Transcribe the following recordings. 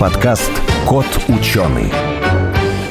подкаст «Кот ученый».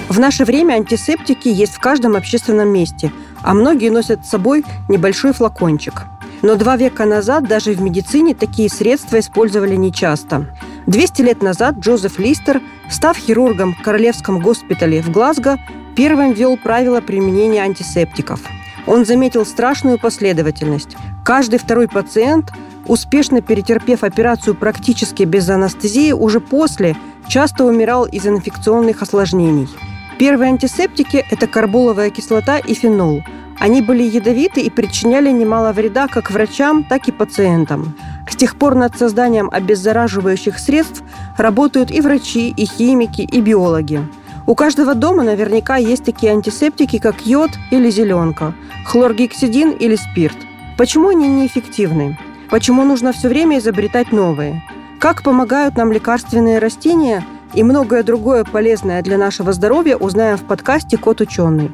В наше время антисептики есть в каждом общественном месте, а многие носят с собой небольшой флакончик. Но два века назад даже в медицине такие средства использовали нечасто. 200 лет назад Джозеф Листер, став хирургом в Королевском госпитале в Глазго, первым ввел правила применения антисептиков. Он заметил страшную последовательность. Каждый второй пациент – успешно перетерпев операцию практически без анестезии, уже после часто умирал из инфекционных осложнений. Первые антисептики – это карболовая кислота и фенол. Они были ядовиты и причиняли немало вреда как врачам, так и пациентам. С тех пор над созданием обеззараживающих средств работают и врачи, и химики, и биологи. У каждого дома наверняка есть такие антисептики, как йод или зеленка, хлоргексидин или спирт. Почему они неэффективны? Почему нужно все время изобретать новые? Как помогают нам лекарственные растения и многое другое полезное для нашего здоровья узнаем в подкасте «Кот ученый».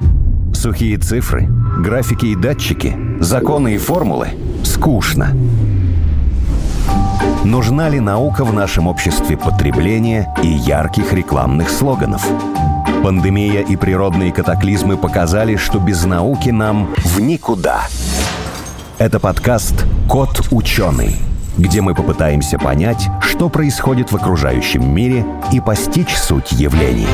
Сухие цифры, графики и датчики, законы и формулы – скучно. Нужна ли наука в нашем обществе потребления и ярких рекламных слоганов? Пандемия и природные катаклизмы показали, что без науки нам в никуда – это подкаст «Кот ученый», где мы попытаемся понять, что происходит в окружающем мире и постичь суть явлений.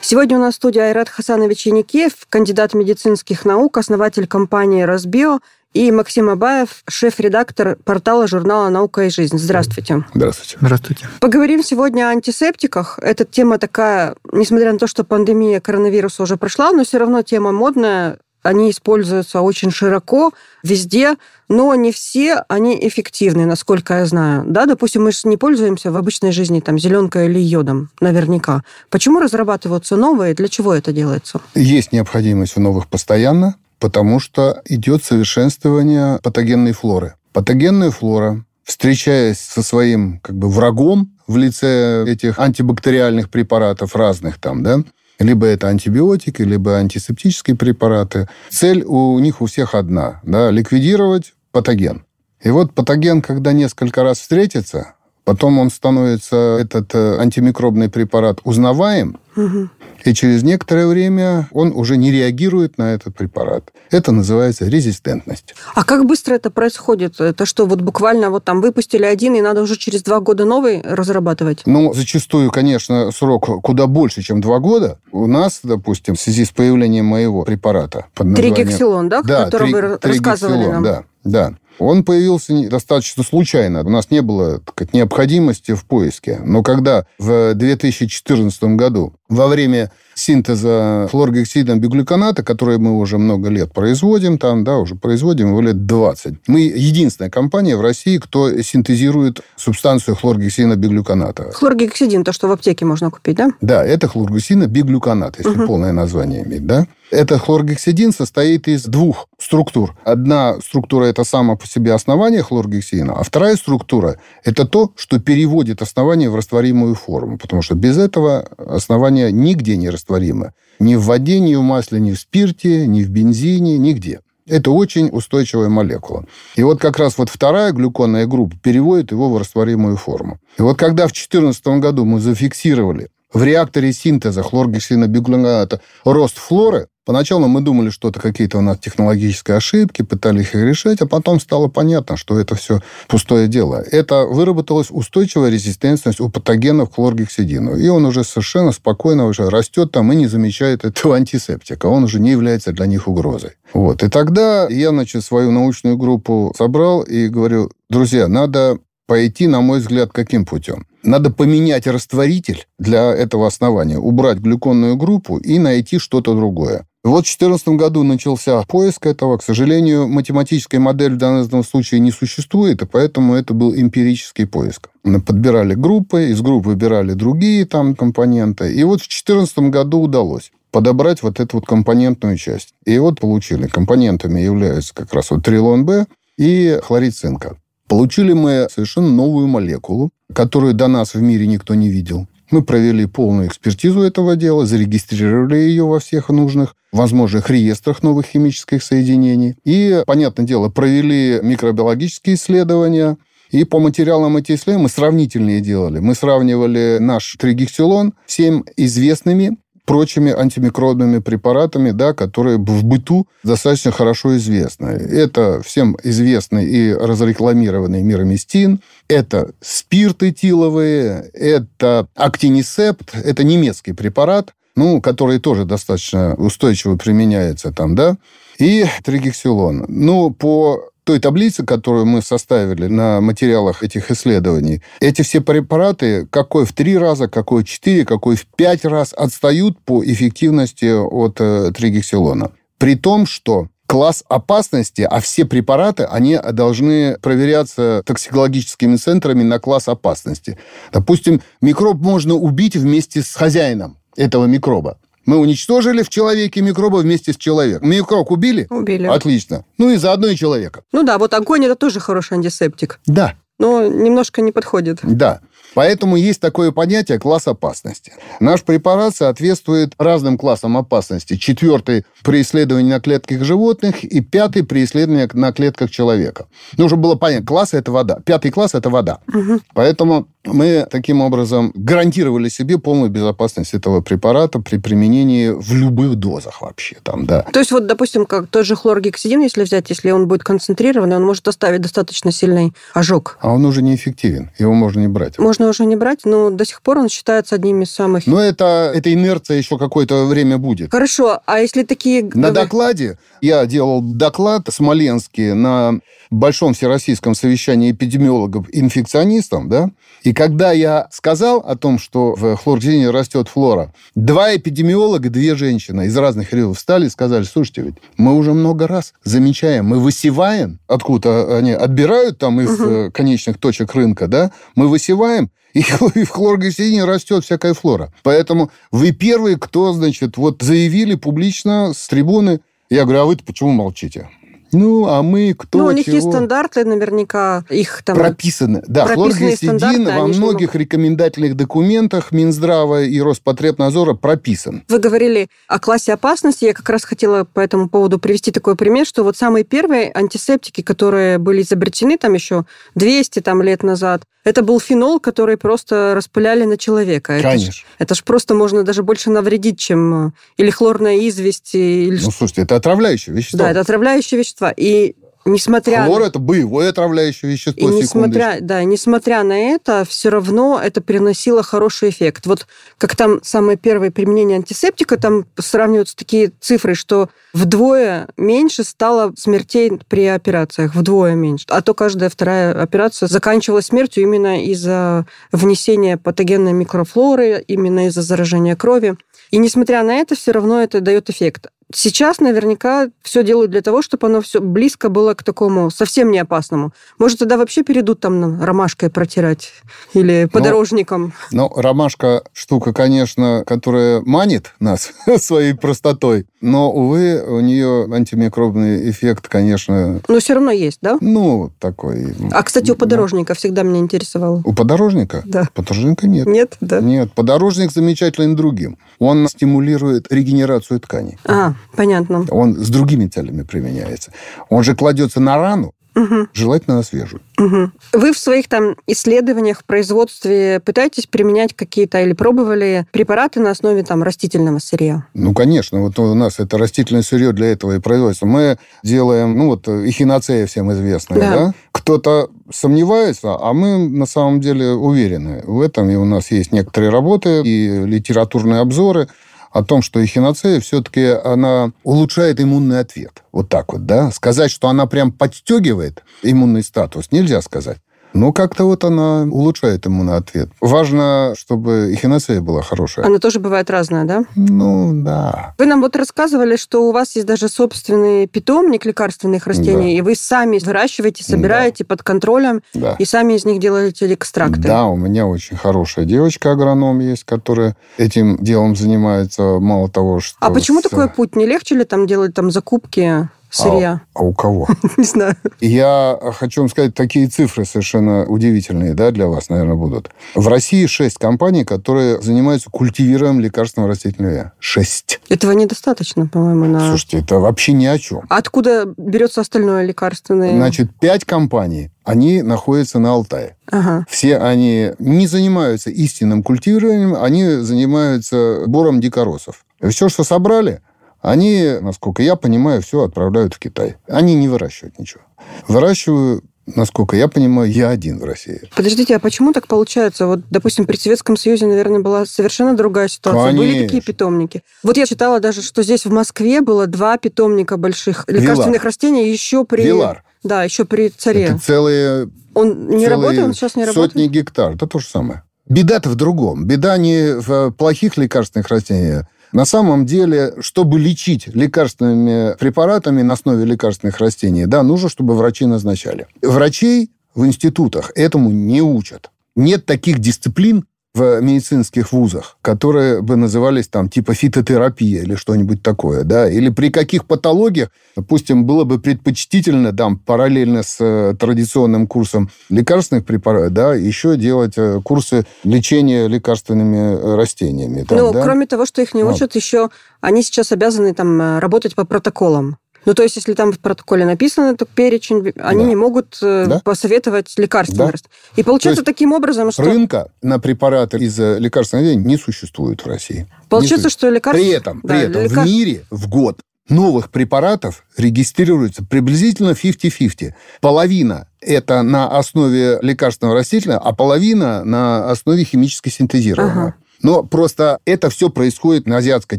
Сегодня у нас в студии Айрат Хасанович Яникеев, кандидат медицинских наук, основатель компании «Разбио», и Максим Абаев, шеф-редактор портала журнала «Наука и жизнь». Здравствуйте. Здравствуйте. Здравствуйте. Поговорим сегодня о антисептиках. Эта тема такая, несмотря на то, что пандемия коронавируса уже прошла, но все равно тема модная, они используются очень широко, везде, но не все они эффективны, насколько я знаю. Да, допустим, мы же не пользуемся в обычной жизни там зеленкой или йодом, наверняка. Почему разрабатываются новые? Для чего это делается? Есть необходимость в новых постоянно, потому что идет совершенствование патогенной флоры. Патогенная флора, встречаясь со своим как бы врагом в лице этих антибактериальных препаратов разных там, да, либо это антибиотики, либо антисептические препараты. Цель у них у всех одна да, – ликвидировать патоген. И вот патоген, когда несколько раз встретится, потом он становится, этот э, антимикробный препарат, узнаваем, угу. И через некоторое время он уже не реагирует на этот препарат. Это называется резистентность. А как быстро это происходит? Это что, вот буквально вот там выпустили один, и надо уже через два года новый разрабатывать? Ну, зачастую, конечно, срок куда больше, чем два года. У нас, допустим, в связи с появлением моего препарата под названием... Тригексилон, да? Да, который три, вы рассказывали нам. Да, да. Он появился достаточно случайно. У нас не было так, необходимости в поиске. Но когда в 2014 году во время синтеза хлоргексидом биглюконата, который мы уже много лет производим, там, да, уже производим его лет 20. Мы единственная компания в России, кто синтезирует субстанцию хлоргексина биглюконата. Хлоргексидин, то, что в аптеке можно купить, да? Да, это хлоргексина биглюконат, если угу. полное название иметь, да? Это хлоргексидин состоит из двух структур. Одна структура – это само по себе основание хлоргексина, а вторая структура – это то, что переводит основание в растворимую форму, потому что без этого основание нигде не растворимо. Ни в воде, ни в масле, ни в спирте, ни в бензине, нигде. Это очень устойчивая молекула. И вот как раз вот вторая глюконная группа переводит его в растворимую форму. И вот когда в 2014 году мы зафиксировали в реакторе синтеза хлоргексина биглюконата рост флоры, Поначалу мы думали, что это какие-то у нас технологические ошибки, пытались их решать, а потом стало понятно, что это все пустое дело. Это выработалась устойчивая резистентность у патогенов к хлоргексидину. И он уже совершенно спокойно уже растет там и не замечает этого антисептика. Он уже не является для них угрозой. Вот. И тогда я, значит, свою научную группу собрал и говорю, друзья, надо пойти, на мой взгляд, каким путем? Надо поменять растворитель для этого основания, убрать глюконную группу и найти что-то другое. Вот в 2014 году начался поиск этого. К сожалению, математической модели в данном случае не существует, и поэтому это был эмпирический поиск. Подбирали группы, из групп выбирали другие там компоненты. И вот в 2014 году удалось подобрать вот эту вот компонентную часть. И вот получили. Компонентами являются как раз вот трилон Б и хлорид цинка. Получили мы совершенно новую молекулу, которую до нас в мире никто не видел. Мы провели полную экспертизу этого дела, зарегистрировали ее во всех нужных возможных реестрах новых химических соединений. И, понятное дело, провели микробиологические исследования. И по материалам этих исследований мы сравнительные делали. Мы сравнивали наш тригексилон всем известными прочими антимикробными препаратами, да, которые в быту достаточно хорошо известны. Это всем известный и разрекламированный мироместин, это спирты тиловые, это актинисепт, это немецкий препарат, ну, который тоже достаточно устойчиво применяется там, да, и тригексилон. Ну, по той таблице, которую мы составили на материалах этих исследований, эти все препараты, какой в три раза, какой в четыре, какой в пять раз отстают по эффективности от э, тригексилона. При том, что класс опасности, а все препараты, они должны проверяться токсикологическими центрами на класс опасности. Допустим, микроб можно убить вместе с хозяином этого микроба. Мы уничтожили в человеке микроба вместе с человеком. Микроб убили? Убили. Отлично. Ну и заодно и человека. Ну да, вот огонь это тоже хороший антисептик. Да. Но немножко не подходит. Да. Поэтому есть такое понятие класс опасности. Наш препарат соответствует разным классам опасности. Четвертый при исследовании на клетках животных и пятый при исследовании на клетках человека. Ну, чтобы было понятно, класс – это вода. Пятый класс – это вода. Угу. Поэтому мы таким образом гарантировали себе полную безопасность этого препарата при применении в любых дозах вообще. Там, да. То есть вот, допустим, как тот же хлоргексидин, если взять, если он будет концентрированный, он может оставить достаточно сильный ожог. А он уже неэффективен, его можно не брать. Можно уже не брать, но до сих пор он считается одним из самых... Но это, эта инерция еще какое-то время будет. Хорошо, а если такие... На докладе, я делал доклад Смоленский на большом всероссийском совещании эпидемиологов-инфекционистов, да, и когда я сказал о том, что в хлоргексидине растет флора, два эпидемиолога, две женщины из разных регионов встали и сказали, слушайте, ведь мы уже много раз замечаем, мы высеваем, откуда они отбирают там из угу. конечных точек рынка, да, мы высеваем, и в хлоргексидине растет всякая флора. Поэтому вы первые, кто, значит, вот заявили публично с трибуны, я говорю, а вы почему молчите? Ну, а мы кто Ну, у них чего? есть стандарты, наверняка их там... Прописаны. Да, хлоргексидин во многих могут... рекомендательных документах Минздрава и Роспотребнадзора прописан. Вы говорили о классе опасности. Я как раз хотела по этому поводу привести такой пример, что вот самые первые антисептики, которые были изобретены там еще 200 там, лет назад, это был фенол, который просто распыляли на человека. Конечно. Это ж, это ж просто можно даже больше навредить, чем... Э, или хлорная известь. Или... Ну, слушайте, это отравляющее вещество. Да, это отравляющее вещество. И несмотря... Хлор – это боевое отравляющее вещество, и несмотря, Да, несмотря на это, все равно это приносило хороший эффект. Вот как там самое первое применение антисептика, там сравниваются такие цифры, что вдвое меньше стало смертей при операциях, вдвое меньше. А то каждая вторая операция заканчивалась смертью именно из-за внесения патогенной микрофлоры, именно из-за заражения крови. И несмотря на это, все равно это дает эффект. Сейчас наверняка все делают для того, чтобы оно все близко было к такому совсем не опасному. Может, тогда вообще перейдут там ромашкой протирать или подорожником? Ну, ну ромашка штука, конечно, которая манит нас своей простотой, но, увы, у нее антимикробный эффект, конечно... Но все равно есть, да? Ну, такой... А, кстати, у подорожника всегда меня интересовало. У подорожника? Да. Подорожника нет. Нет, да? Нет, подорожник замечательным другим. Он стимулирует регенерацию тканей. А, понятно. Он с другими целями применяется. Он же кладется на рану, Угу. Желательно на свежую. Угу. Вы в своих там исследованиях, в производстве пытаетесь применять какие-то или пробовали препараты на основе там растительного сырья? Ну, конечно. Вот у нас это растительное сырье для этого и производится. Мы делаем, ну, вот эхиноцея всем известная, да? да? Кто-то сомневается, а мы на самом деле уверены в этом. И у нас есть некоторые работы и литературные обзоры о том, что эхиноцея все-таки она улучшает иммунный ответ. Вот так вот, да? Сказать, что она прям подстегивает иммунный статус, нельзя сказать. Ну, как-то вот она улучшает ему на ответ. Важно, чтобы эхиноцея была хорошая. Она тоже бывает разная, да? Ну, да. Вы нам вот рассказывали, что у вас есть даже собственный питомник лекарственных растений, да. и вы сами выращиваете, собираете да. под контролем, да. и сами из них делаете экстракты. Да, у меня очень хорошая девочка-агроном есть, которая этим делом занимается, мало того, что... А почему с... такой путь? Не легче ли там делать там закупки сырья? А, а у кого? Не знаю. Я хочу вам сказать, такие цифры совершенно удивительные да, для вас, наверное, будут. В России шесть компаний, которые занимаются культивированием лекарственного растительного Шесть. Этого недостаточно, по-моему, на... Слушайте, это вообще ни о чем. Откуда берется остальное лекарственное? Значит, пять компаний, они находятся на Алтае. Ага. Все они не занимаются истинным культивированием, они занимаются бором дикоросов. И все, что собрали, они, насколько я понимаю, все отправляют в Китай. Они не выращивают ничего. Выращиваю Насколько я понимаю, я один в России. Подождите, а почему так получается? Вот, допустим, при Советском Союзе, наверное, была совершенно другая ситуация. Конечно. Были такие питомники. Вот я читала даже, что здесь в Москве было два питомника больших лекарственных Вилар. растений еще при... Вилар. Да, еще при царе. Это целые Он не целые работает, он сейчас не работает? сотни гектар. Это то же самое. Беда-то в другом. Беда не в плохих лекарственных растениях. На самом деле, чтобы лечить лекарственными препаратами на основе лекарственных растений, да, нужно, чтобы врачи назначали. Врачей в институтах этому не учат. Нет таких дисциплин в медицинских вузах, которые бы назывались там типа фитотерапия или что-нибудь такое, да, или при каких патологиях, допустим, было бы предпочтительно там параллельно с э, традиционным курсом лекарственных препаратов, да, еще делать э, курсы лечения лекарственными э, растениями. там, ну, да. кроме того, что их не Вот. учат, еще они сейчас обязаны там работать по протоколам. Ну, то есть, если там в протоколе написано этот перечень, они Да. не могут э, Да. посоветовать лекарственные Да. И получается То таким образом, что... Рынка на препараты из э, лекарственных растений не существует в России. Получается, что лекарства... При этом, Да, при этом лекар- в мире в год новых препаратов регистрируется приблизительно 50-50. Половина это на основе лекарственного растительного, а половина на основе химически синтезированного. Ага. Но просто это все происходит на азиатской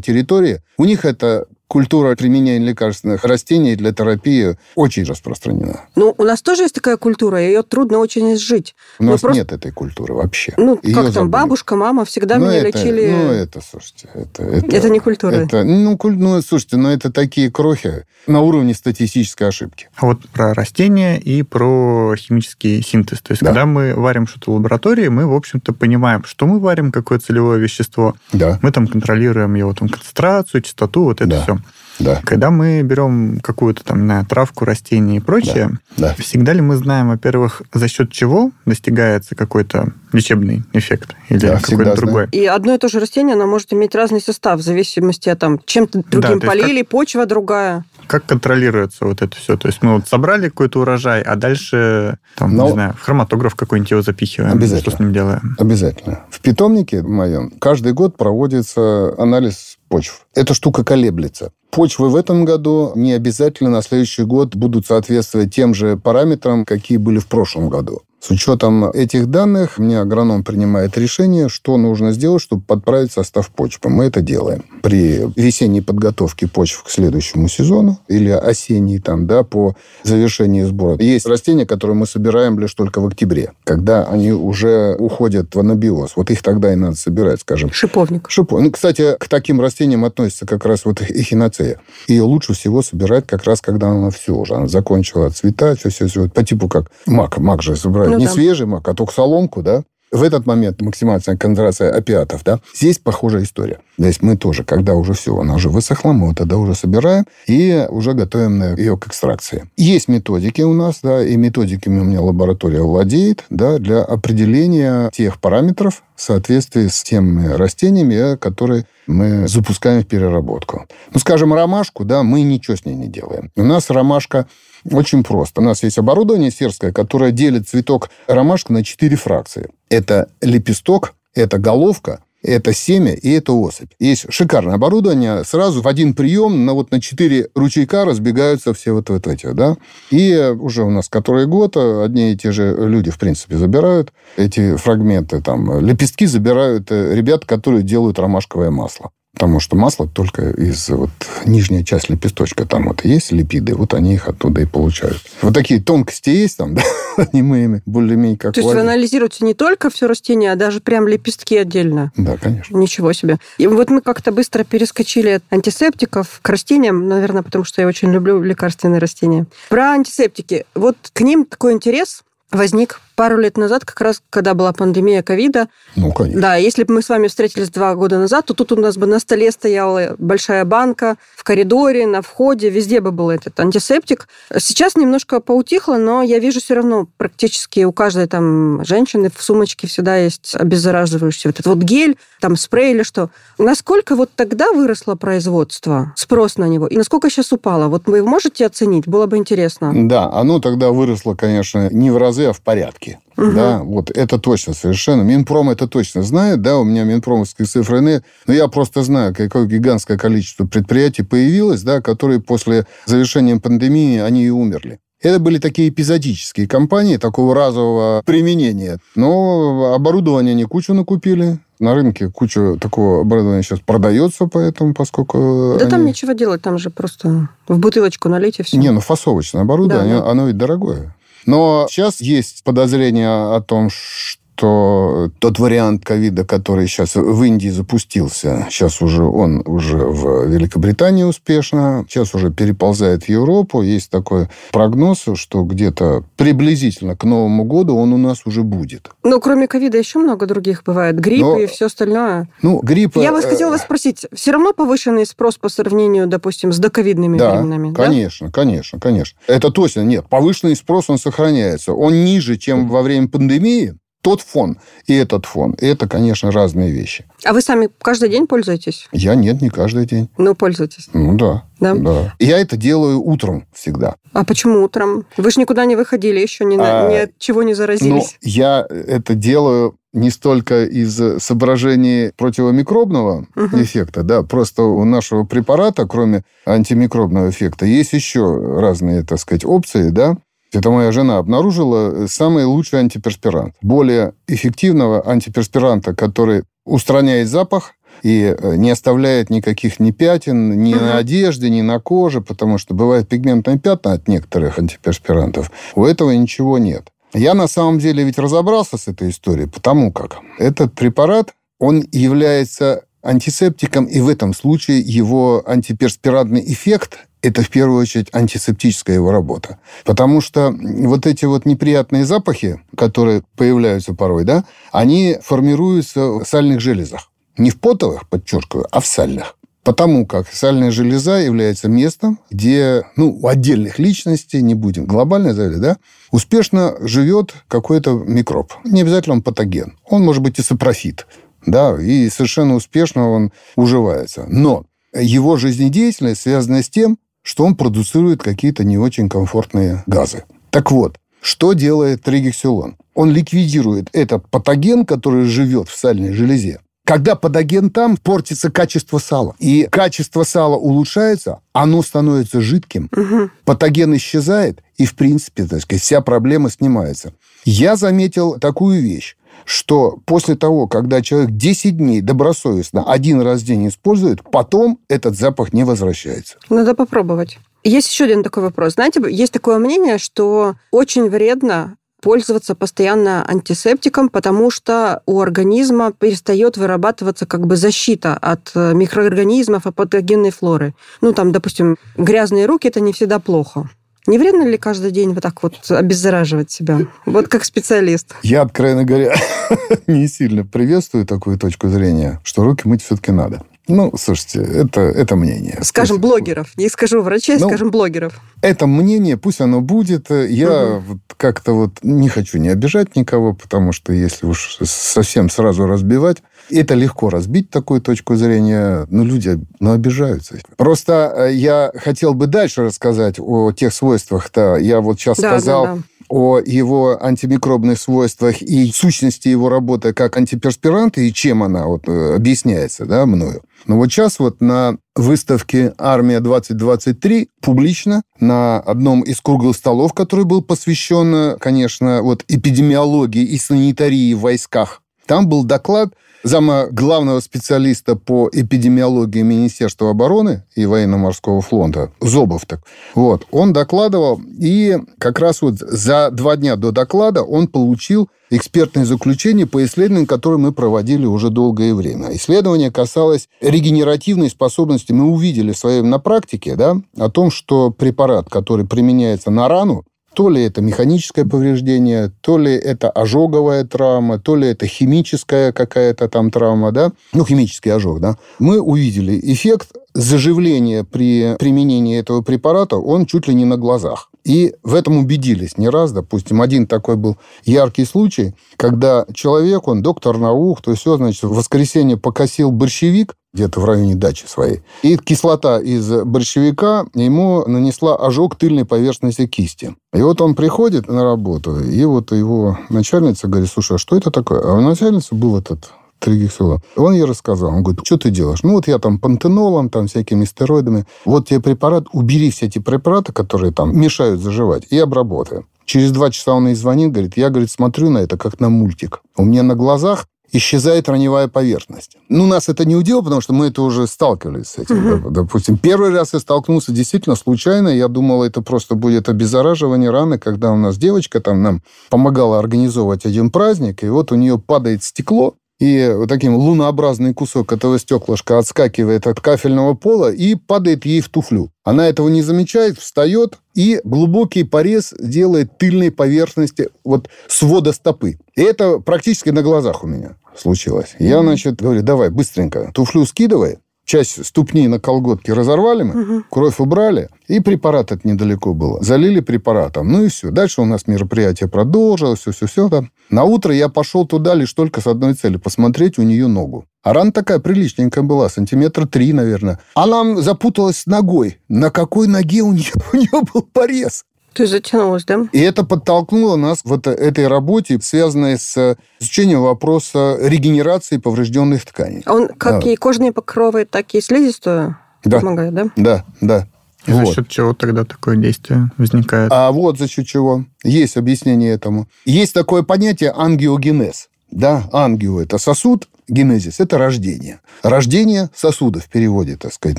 территории. У них это культура применения лекарственных растений для терапии очень распространена. Ну, у нас тоже есть такая культура, ее трудно очень изжить. У нас просто- нет этой культуры вообще. Ну, Её как там, забыли. бабушка, мама всегда Ну, меня это- лечили... Ну, это, слушайте, это... Это, Это не культура. Это, ну, куль- ну, слушайте, ну, это такие крохи на уровне статистической ошибки. А вот про растения и про химический синтез. То есть, Да. когда мы варим что-то в лаборатории, мы, в общем-то, понимаем, что мы варим, какое целевое вещество. Да, Мы там контролируем его там, концентрацию, частоту, вот это Да. все. Да, Когда мы берем какую-то там, не знаю, травку, растение и прочее, да. всегда ли мы знаем, во-первых, за счет чего достигается какой-то лечебный эффект или Да, какой-то другой? И одно и то же растение, оно может иметь разный состав в зависимости от там, чем-то другим есть полили, почва другая. Как контролируется вот это все? То есть мы вот собрали какой-то урожай, а дальше, там, Ну, не знаю, в хроматограф какой-нибудь его запихиваем. Обязательно. Что с ним делаем? Обязательно. В питомнике моем каждый год проводится анализ почв. Эта штука колеблется. Почвы в этом году не обязательно на следующий год будут соответствовать тем же параметрам, какие были в прошлом году. С учетом этих данных, мне агроном принимает решение, что нужно сделать, чтобы подправить состав почвы. Мы это делаем. При весенней подготовке почв к следующему сезону или осенней, там, да, по завершении сбора. Есть растения, которые мы собираем лишь только в октябре, когда они уже уходят в анабиоз. Вот их тогда и надо собирать, скажем, Шиповник. Шипо. Ну, кстати, к таким растениям относится как раз вот эхиноцея. Ее лучше всего собирать как раз, когда она все уже, она закончила цветать, все, все, все. По типу как мак. Мак же собирают Ну не да. свежий мак, а только соломку, да? В этот момент максимальная концентрация опиатов, да? Здесь похожая история. Здесь мы тоже, когда уже все, она уже высохла, мы вот тогда уже собираем и уже готовим ее к экстракции. Есть методики у нас, да, и методиками у меня лаборатория владеет, да, для определения тех параметров в соответствии с теми растениями, которые мы запускаем в переработку. Ну, скажем, ромашку, да, мы ничего с ней не делаем. У нас ромашка очень просто. У нас есть оборудование серское, которое делит цветок ромашки на четыре фракции. Это лепесток, это головка, это семя и это особь. Есть шикарное оборудование. Сразу в один прием на, вот, на четыре ручейка разбегаются все вот, вот эти. Да? И уже у нас который год одни и те же люди, в принципе, забирают эти фрагменты. Там, лепестки забирают э, ребята, которые делают ромашковое масло. Потому что масло только из вот нижняя часть лепесточка, там вот есть липиды, вот они их оттуда и получают. Вот такие тонкости есть там, да, они мы ими более-менее как То есть вы анализируете не только все растение, а даже прям лепестки отдельно. Да, конечно. Ничего себе. И вот мы как-то быстро перескочили от антисептиков к растениям, наверное, потому что я очень люблю лекарственные растения. Про антисептики. Вот к ним такой интерес возник пару лет назад, как раз когда была пандемия ковида. Ну, конечно. Да, если бы мы с вами встретились два года назад, то тут у нас бы на столе стояла большая банка, в коридоре, на входе, везде бы был этот антисептик. Сейчас немножко поутихло, но я вижу все равно практически у каждой там женщины в сумочке всегда есть обеззараживающий вот этот вот гель, там спрей или что. Насколько вот тогда выросло производство, спрос на него, и насколько сейчас упало? Вот вы можете оценить? Было бы интересно. Да, оно тогда выросло, конечно, не в разы, а в порядке. Угу. Да, вот это точно совершенно. Минпром это точно знает, да, у меня минпромовские цифры нет, но я просто знаю, какое гигантское количество предприятий появилось, да, которые после завершения пандемии, они и умерли. Это были такие эпизодические компании такого разового применения. Но оборудование они кучу накупили. На рынке куча такого оборудования сейчас продается, поэтому, поскольку... Да они... там нечего делать, там же просто в бутылочку налить и все. Не, ну фасовочное оборудование, да, да. оно ведь дорогое. Но сейчас есть подозрение о том, что что тот вариант ковида, который сейчас в Индии запустился, сейчас уже он уже в Великобритании успешно, сейчас уже переползает в Европу. Есть такой прогноз, что где-то приблизительно к Новому году он у нас уже будет. Ну, кроме ковида еще много других бывает. Грипп Но, и все остальное. Ну, грипп... Я вас э, хотела спросить, все равно повышенный спрос по сравнению, допустим, с доковидными да, временами? конечно, да, конечно, конечно. Это точно. Нет, повышенный спрос, он сохраняется. Он ниже, чем во время пандемии, тот фон и этот фон. И это, конечно, разные вещи. А вы сами каждый день пользуетесь? Я нет, не каждый день. Ну, пользуетесь? Ну, да. Да? Да. Я это делаю утром всегда. А почему утром? Вы же никуда не выходили еще, ни, а, ни от чего не заразились. Ну, я это делаю не столько из соображений противомикробного угу. эффекта, да, просто у нашего препарата, кроме антимикробного эффекта, есть еще разные, так сказать, опции, да, это моя жена обнаружила самый лучший антиперспирант. Более эффективного антиперспиранта, который устраняет запах, и э, не оставляет никаких ни пятен ни угу. на одежде, ни на коже, потому что бывают пигментные пятна от некоторых антиперспирантов. У этого ничего нет. Я на самом деле ведь разобрался с этой историей, потому как этот препарат, он является антисептиком, и в этом случае его антиперспирантный эффект это в первую очередь антисептическая его работа. Потому что вот эти вот неприятные запахи, которые появляются порой, да, они формируются в сальных железах. Не в потовых, подчеркиваю, а в сальных. Потому как сальная железа является местом, где ну, у отдельных личностей, не будем глобально говорить, да, успешно живет какой-то микроб. Не обязательно он патоген. Он может быть и сапрофит. Да, и совершенно успешно он уживается. Но его жизнедеятельность связана с тем, что он продуцирует какие-то не очень комфортные газы. Так вот, что делает тригексилон? Он ликвидирует этот патоген, который живет в сальной железе. Когда патоген там, портится качество сала. И качество сала улучшается, оно становится жидким, угу. патоген исчезает, и, в принципе, так сказать, вся проблема снимается. Я заметил такую вещь что после того, когда человек 10 дней добросовестно один раз в день использует, потом этот запах не возвращается. Надо попробовать. Есть еще один такой вопрос. Знаете, есть такое мнение, что очень вредно пользоваться постоянно антисептиком, потому что у организма перестает вырабатываться как бы защита от э, микроорганизмов, от патогенной флоры. Ну, там, допустим, грязные руки – это не всегда плохо. Не вредно ли каждый день вот так вот обеззараживать себя? Вот как специалист. Я, откровенно говоря, не сильно приветствую такую точку зрения, что руки мыть все-таки надо. Ну, слушайте, это, это мнение. Скажем, пусть... блогеров. Не скажу врачей, ну, скажем, блогеров. Это мнение, пусть оно будет. Я угу. вот как-то вот не хочу не обижать никого, потому что если уж совсем сразу разбивать, это легко разбить такую точку зрения, но люди ну, обижаются. Просто э, я хотел бы дальше рассказать о тех свойствах. -то. Я вот сейчас да, сказал... Да, да о его антимикробных свойствах и сущности его работы как антиперспиранта и чем она вот э, объясняется да, мною. Но вот сейчас вот на выставке «Армия-2023» публично на одном из круглых столов, который был посвящен, конечно, вот эпидемиологии и санитарии в войсках, там был доклад зама главного специалиста по эпидемиологии Министерства обороны и военно-морского флота, Зобов так. Вот, он докладывал, и как раз вот за два дня до доклада он получил экспертное заключение по исследованиям, которые мы проводили уже долгое время. Исследование касалось регенеративной способности. Мы увидели в своем на практике да, о том, что препарат, который применяется на рану, То ли это механическое повреждение, то ли это ожоговая травма, то ли это химическая какая-то там травма, да, ну, химический ожог, да. Мы увидели эффект заживления при применении этого препарата, он чуть ли не на глазах. И в этом убедились не раз. Допустим, один такой был яркий случай, когда человек, он доктор наук, то есть все, значит, в воскресенье покосил борщевик, где-то в районе дачи своей. И кислота из борщевика ему нанесла ожог тыльной поверхности кисти. И вот он приходит на работу, и вот его начальница говорит, слушай, а что это такое? А у начальницы был этот тригексилон. Он ей рассказал. Он говорит, что ты делаешь? Ну, вот я там пантенолом, там всякими стероидами. Вот тебе препарат, убери все эти препараты, которые там мешают заживать, и обработай. Через два часа он ей звонит, говорит, я, говорит, смотрю на это, как на мультик. У меня на глазах исчезает раневая поверхность. Ну, нас это не удивило, потому что мы это уже сталкивались с этим. Угу. Допустим, первый раз я столкнулся действительно случайно. Я думал, это просто будет обеззараживание раны, когда у нас девочка там нам помогала организовывать один праздник, и вот у нее падает стекло, и вот таким лунообразный кусок этого стеклышка отскакивает от кафельного пола и падает ей в туфлю. Она этого не замечает, встает и глубокий порез делает тыльной поверхности вот свода стопы. И это практически на глазах у меня случилось. Я, значит, говорю, давай, быстренько, туфлю скидывай, часть ступни на колготке разорвали мы, угу. кровь убрали, и препарат это недалеко было. Залили препаратом. Ну и все. Дальше у нас мероприятие продолжилось, все-все-все. Там. На утро я пошел туда лишь только с одной целью – посмотреть у нее ногу. А рана такая приличненькая была, сантиметра три, наверное. Она запуталась с ногой. На какой ноге у нее, у нее был порез? То есть затянулось, да? И это подтолкнуло нас в это, этой работе, связанной с изучением вопроса регенерации поврежденных тканей. А он как да. и кожные покровы, так и слизистую да. помогает, да? Да, да. И вот. за счет чего тогда такое действие возникает? А вот за счет чего. Есть объяснение этому. Есть такое понятие ангиогенез. Да, ангио – это сосуд, генезис – это рождение. Рождение сосуда в переводе, так сказать,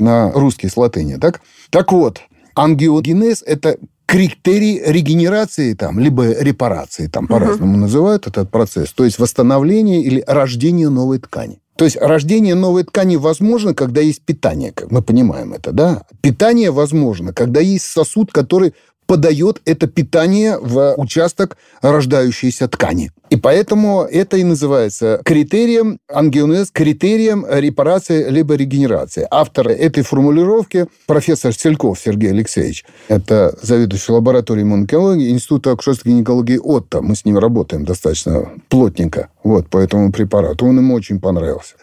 на русский с латыни. Так, так вот, ангиогенез – это критерий регенерации, там, либо репарации, там по-разному угу. называют этот процесс, то есть восстановление или рождение новой ткани. То есть рождение новой ткани возможно, когда есть питание, как мы понимаем это, да? Питание возможно, когда есть сосуд, который подает это питание в участок рождающейся ткани. И поэтому это и называется критерием ангионез, критерием репарации либо регенерации. Автор этой формулировки профессор Сельков Сергей Алексеевич. Это заведующий лабораторией иммунологии Института акушерской гинекологии Отто. Мы с ним работаем достаточно плотненько вот, по этому препарату. Он ему очень понравился.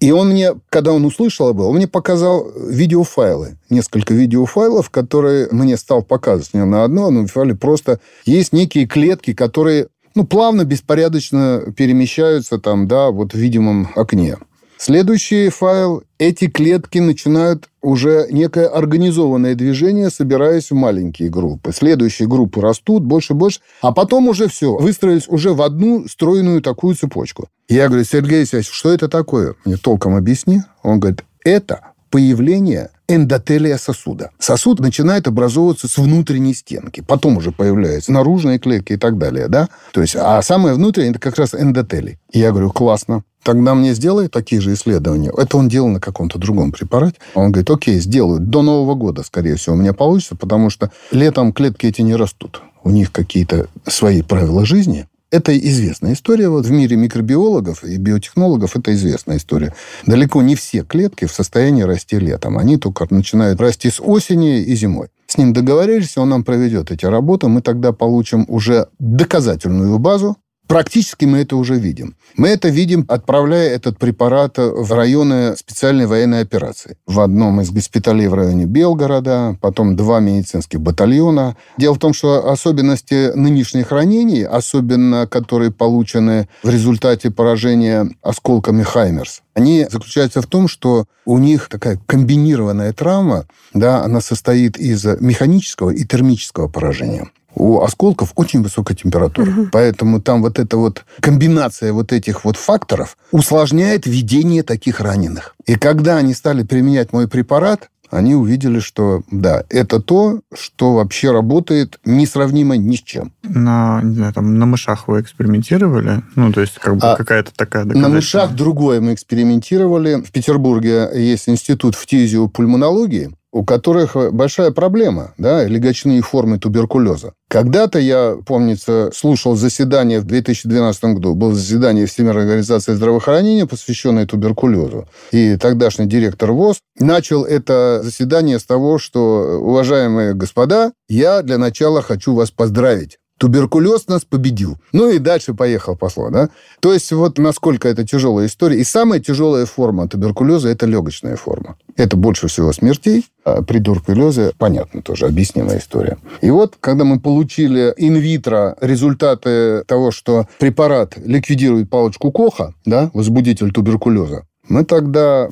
И он мне, когда он услышал об этом, он мне показал видеофайлы. Несколько видеофайлов, которые мне стал показывать. Не на одном файле просто есть некие клетки, которые ну, плавно, беспорядочно перемещаются там, да, вот в видимом окне. Следующий файл. Эти клетки начинают уже некое организованное движение, собираясь в маленькие группы. Следующие группы растут больше и больше, а потом уже все, выстроились уже в одну стройную такую цепочку. Я говорю, Сергей Алексеевич, что это такое? Мне толком объясни. Он говорит, это появление эндотелия сосуда. Сосуд начинает образовываться с внутренней стенки. Потом уже появляются наружные клетки и так далее. Да? То есть, а самое внутреннее – это как раз эндотелий. И я говорю, классно. Тогда мне сделай такие же исследования. Это он делал на каком-то другом препарате. Он говорит, окей, сделаю. До Нового года, скорее всего, у меня получится, потому что летом клетки эти не растут. У них какие-то свои правила жизни. Это известная история. Вот в мире микробиологов и биотехнологов это известная история. Далеко не все клетки в состоянии расти летом. Они только начинают расти с осени и зимой. С ним договорились, он нам проведет эти работы, мы тогда получим уже доказательную базу Практически мы это уже видим. Мы это видим, отправляя этот препарат в районы специальной военной операции. В одном из госпиталей в районе Белгорода, потом два медицинских батальона. Дело в том, что особенности нынешних ранений, особенно которые получены в результате поражения осколками Хаймерс, они заключаются в том, что у них такая комбинированная травма, да, она состоит из механического и термического поражения у осколков очень высокая температура. Угу. Поэтому там вот эта вот комбинация вот этих вот факторов усложняет ведение таких раненых. И когда они стали применять мой препарат, они увидели, что да, это то, что вообще работает несравнимо ни с чем. На, не знаю, там, на мышах вы экспериментировали? Ну, то есть, как бы а какая-то такая На мышах другое мы экспериментировали. В Петербурге есть институт фтизиопульмонологии, у которых большая проблема, да, легочные формы туберкулеза. Когда-то я, помнится, слушал заседание в 2012 году, было заседание Всемирной организации здравоохранения, посвященное туберкулезу. И тогдашний директор ВОЗ начал это заседание с того, что, уважаемые господа, я для начала хочу вас поздравить туберкулез нас победил. Ну и дальше поехал пошло, да? То есть вот насколько это тяжелая история. И самая тяжелая форма туберкулеза – это легочная форма. Это больше всего смертей. А при туберкулезе, понятно тоже, объяснимая история. И вот, когда мы получили инвитро результаты того, что препарат ликвидирует палочку Коха, да, возбудитель туберкулеза, мы тогда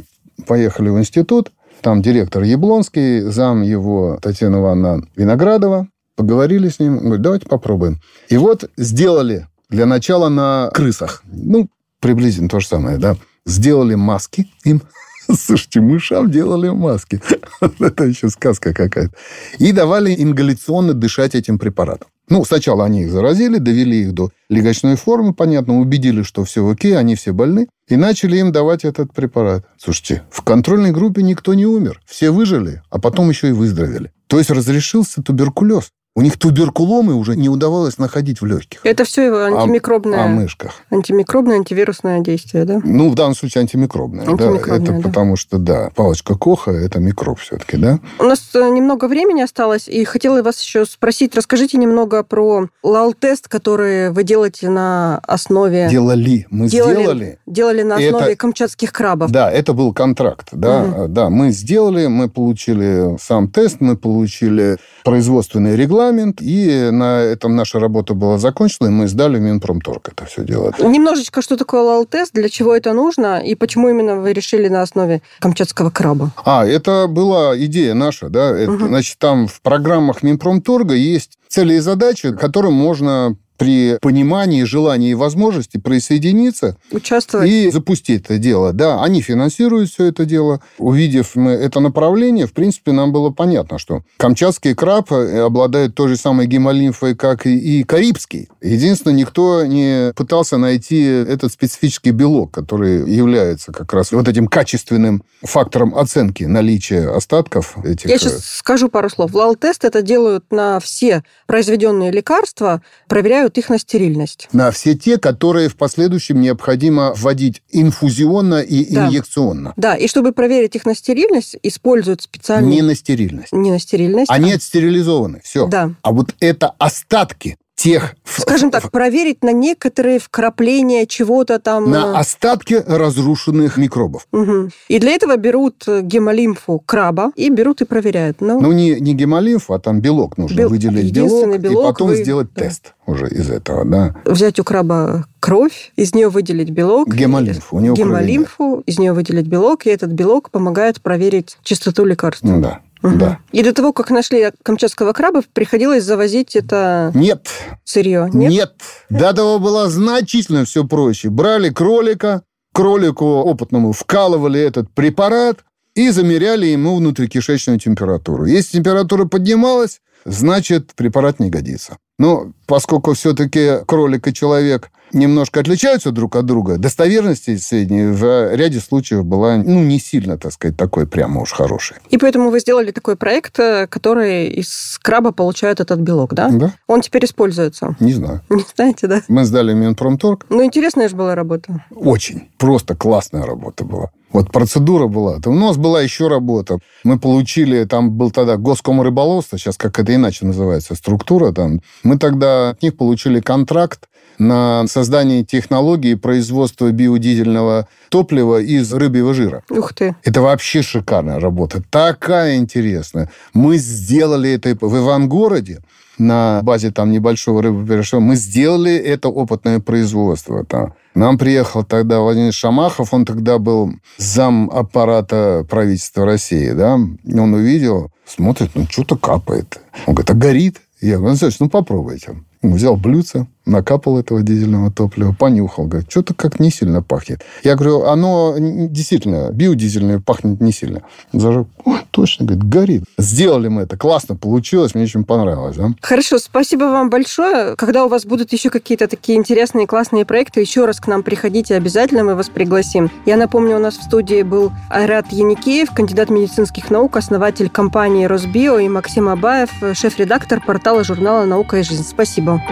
поехали в институт, там директор Яблонский, зам его Татьяна Ивановна Виноградова, поговорили с ним, говорит, давайте попробуем. И вот сделали для начала на крысах. Ну, приблизительно то же самое, да. Сделали маски им. Слушайте, мышам делали маски. Это еще сказка какая-то. И давали ингаляционно дышать этим препаратом. Ну, сначала они их заразили, довели их до легочной формы, понятно, убедили, что все окей, они все больны, и начали им давать этот препарат. Слушайте, в контрольной группе никто не умер, все выжили, а потом еще и выздоровели. То есть разрешился туберкулез. У них туберкуломы уже не удавалось находить в легких. Это все антимикробное. О, о мышках. Антимикробное, антивирусное действие, да? Ну, в данном случае антимикробное. антимикробное да. Это да. потому что, да, палочка Коха – это микроб все-таки, да? У нас э, немного времени осталось, и хотела вас еще спросить, расскажите немного про лал-тест, который вы делаете на основе... Делали. Мы делали, сделали. Делали на основе это... камчатских крабов. Да, это был контракт. Да, угу. да, мы сделали, мы получили сам тест, мы получили производственный регламент, регламент, и на этом наша работа была закончена, и мы сдали в Минпромторг это все дело. Немножечко, что такое лал-тест, для чего это нужно, и почему именно вы решили на основе камчатского краба? А, это была идея наша, да. Это, угу. Значит, там в программах Минпромторга есть цели и задачи, которым можно при понимании, желании и возможности присоединиться Участвовать. и запустить это дело. Да, они финансируют все это дело. Увидев мы это направление, в принципе, нам было понятно, что камчатский краб э, обладает той же самой гемолимфой, как и карибский. Единственное, никто не пытался найти этот специфический белок, который является как раз вот этим качественным фактором оценки наличия остатков этих... Я сейчас э, скажу пару слов. Лал-тест это делают на все произведенные лекарства, проверяют проверяют их на стерильность. На все те, которые в последующем необходимо вводить инфузионно и да. инъекционно. Да, и чтобы проверить их на стерильность, используют специальные... Не на стерильность. Не на стерильность. Они а... отстерилизованы, все. Да. А вот это остатки тех... Скажем так, проверить на некоторые вкрапления чего-то там... На э, остатки разрушенных микробов. Угу. И для этого берут э, гемолимфу краба и берут и проверяют. Ну, ну не, не гемолимфу, а там белок нужно Бел... выделить белок, белок, и потом вы... сделать да. тест уже из этого, да. Взять у краба кровь, из нее выделить белок. Гемолимфу. У него гемолимфу, из нее выделить белок, и этот белок помогает проверить чистоту лекарства. Ну, да. Угу. Да. И до того, как нашли камчатского краба, приходилось завозить это Нет. сырье? Нет. Нет. До того было значительно все проще. Брали кролика, кролику опытному вкалывали этот препарат и замеряли ему внутрикишечную температуру. Если температура поднималась, значит, препарат не годится. Но поскольку все-таки кролик и человек немножко отличаются друг от друга, достоверность сведений в ряде случаев была ну, не сильно, так сказать, такой прямо уж хорошей. И поэтому вы сделали такой проект, э, который из краба получает этот белок, да? Да. Он теперь используется? Не знаю. Не знаете, да? Мы сдали Минпромторг. Ну, интересная же была работа. Очень. Просто классная работа была. Вот процедура была. У нас была еще работа. Мы получили, там был тогда Госком рыболовство, сейчас как это иначе называется, структура там. Мы тогда от них получили контракт на создание технологии производства биодизельного топлива из рыбьего жира. Ух ты. Это вообще шикарная работа. Такая интересная. Мы сделали это в Ивангороде на базе там небольшого рыбоперешива. Мы сделали это опытное производство. Там. Нам приехал тогда Владимир Шамахов, он тогда был зам аппарата правительства России, да, он увидел, смотрит, ну, что-то капает. Он говорит, а горит? Я говорю, ну, ну попробуйте. Он взял блюдце, накапал этого дизельного топлива, понюхал, говорит, что-то как не сильно пахнет. Я говорю, оно действительно, биодизельное пахнет не сильно. Зажег, точно, говорит, горит. Сделали мы это, классно получилось, мне очень понравилось. Да? Хорошо, спасибо вам большое. Когда у вас будут еще какие-то такие интересные, классные проекты, еще раз к нам приходите, обязательно мы вас пригласим. Я напомню, у нас в студии был Айрат Яникеев, кандидат медицинских наук, основатель компании Росбио и Максим Абаев, шеф-редактор портала журнала «Наука и жизнь». Спасибо.